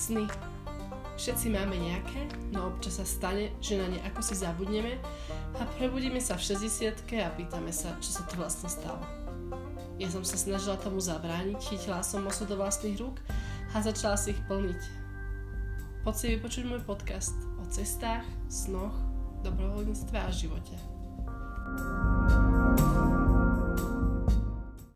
sny. Všetci máme nejaké, no občas sa stane, že na ne ako si zabudneme a prebudíme sa v 60 a pýtame sa, čo sa to vlastne stalo. Ja som sa snažila tomu zabrániť, chytila som osud do vlastných rúk a začala si ich plniť. Poď si vypočuť môj podcast o cestách, snoch, dobrovoľníctve a živote.